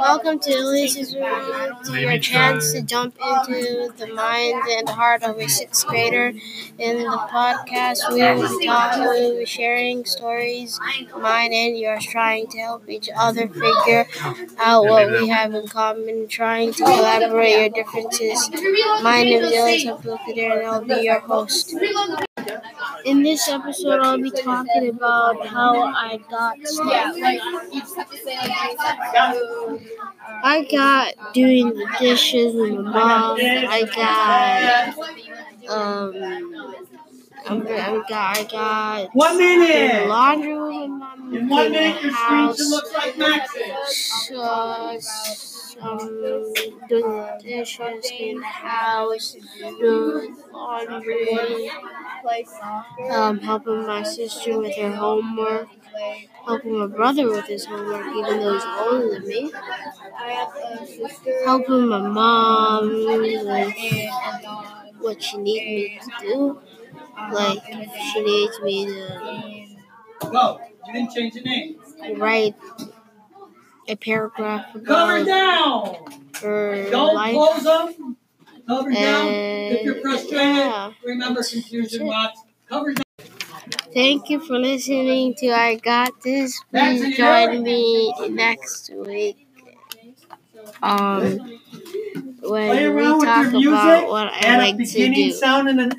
Welcome to Ilyas's Room, your chance to jump into the mind and heart of a sixth grader. In the podcast, we will be talking, we will be sharing stories, mine and yours, trying to help each other figure out what we have in common, trying to collaborate your differences. My name is Abdulqadir, and I'll be your host. In this episode, I'll be talking about how I got stuff. I got doing the dishes with my mom. I got um. I got, I got One doing minute. laundry with my mom. In one minute, your screen house. should look like Max's. So, um, doing the dishes, the house, doing laundry, um, helping my sister with her homework, helping my brother with his homework, even though he's older than me, helping my mom with what she needs me to do. Like, she needs me to Go. You didn't change your name. write a paragraph Cover down. her Don't life. close them. Cover down. If you're frustrated, yeah, remember confusion box. Cover down. thank you for listening to I Got This. Please join me next week. Um, when we talk about what I like to do. sound and an